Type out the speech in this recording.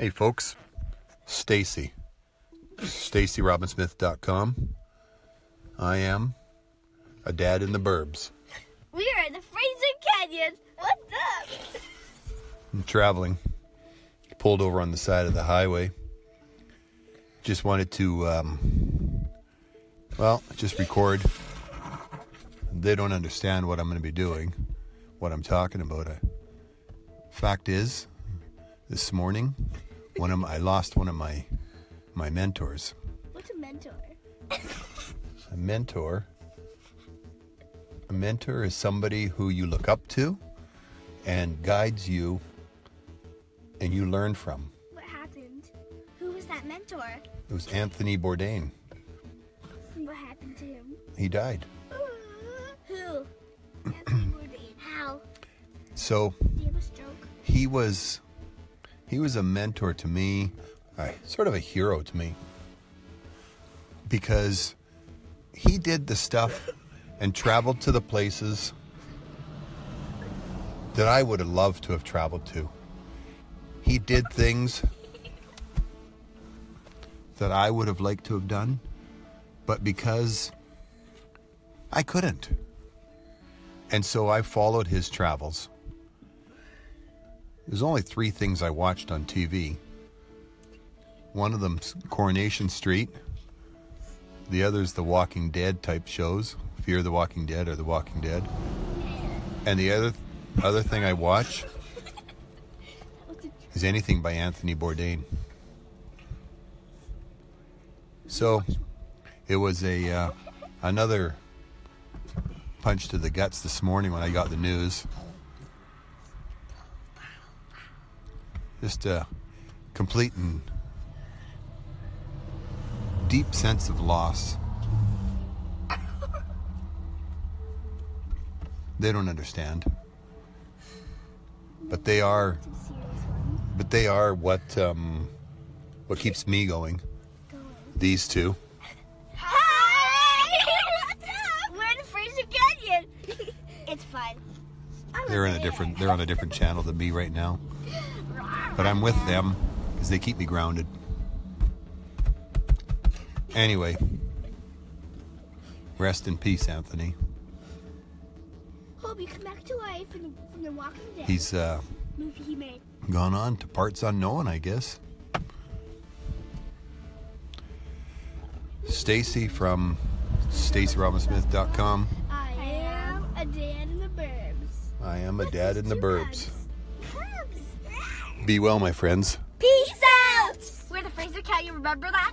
Hey folks, Stacy. StacyRobinsmith.com. I am a dad in the burbs. We are in the Fraser Canyon. What's up? I'm traveling. Pulled over on the side of the highway. Just wanted to, um, well, just record. They don't understand what I'm going to be doing, what I'm talking about. I, fact is, this morning, one of my, I lost one of my my mentors. What's a mentor? A mentor. A mentor is somebody who you look up to and guides you and you learn from. What happened? Who was that mentor? It was Anthony Bourdain. What happened to him? He died. Who? Anthony Bourdain. How? So Did he have a stroke? he was he was a mentor to me, sort of a hero to me. Because he did the stuff and traveled to the places that I would have loved to have traveled to. He did things that I would have liked to have done, but because I couldn't. And so I followed his travels. There's only three things I watched on TV. One of them's Coronation Street. The other's the Walking Dead type shows, Fear the Walking Dead or The Walking Dead. And the other other thing I watch is anything by Anthony Bourdain. So it was a uh, another punch to the guts this morning when I got the news. Just a complete and deep sense of loss. They don't understand. But they are but they are what um, what keeps me going. These two. Hi! What's up? We're in the Fraser Canyon. it's fun. They're in a different they're on a different channel than me right now. But I'm with them because they keep me grounded. Anyway, rest in peace, Anthony. Hope you come back to life from the, from the Walking Dead He's uh, movie he made. gone on to parts unknown, I guess. Stacy from StacyRobinsmith.com. I am a dad in the burbs. I am a dad in the burbs. Be well, my friends. Peace out! We're the Fraser Canyon, remember that?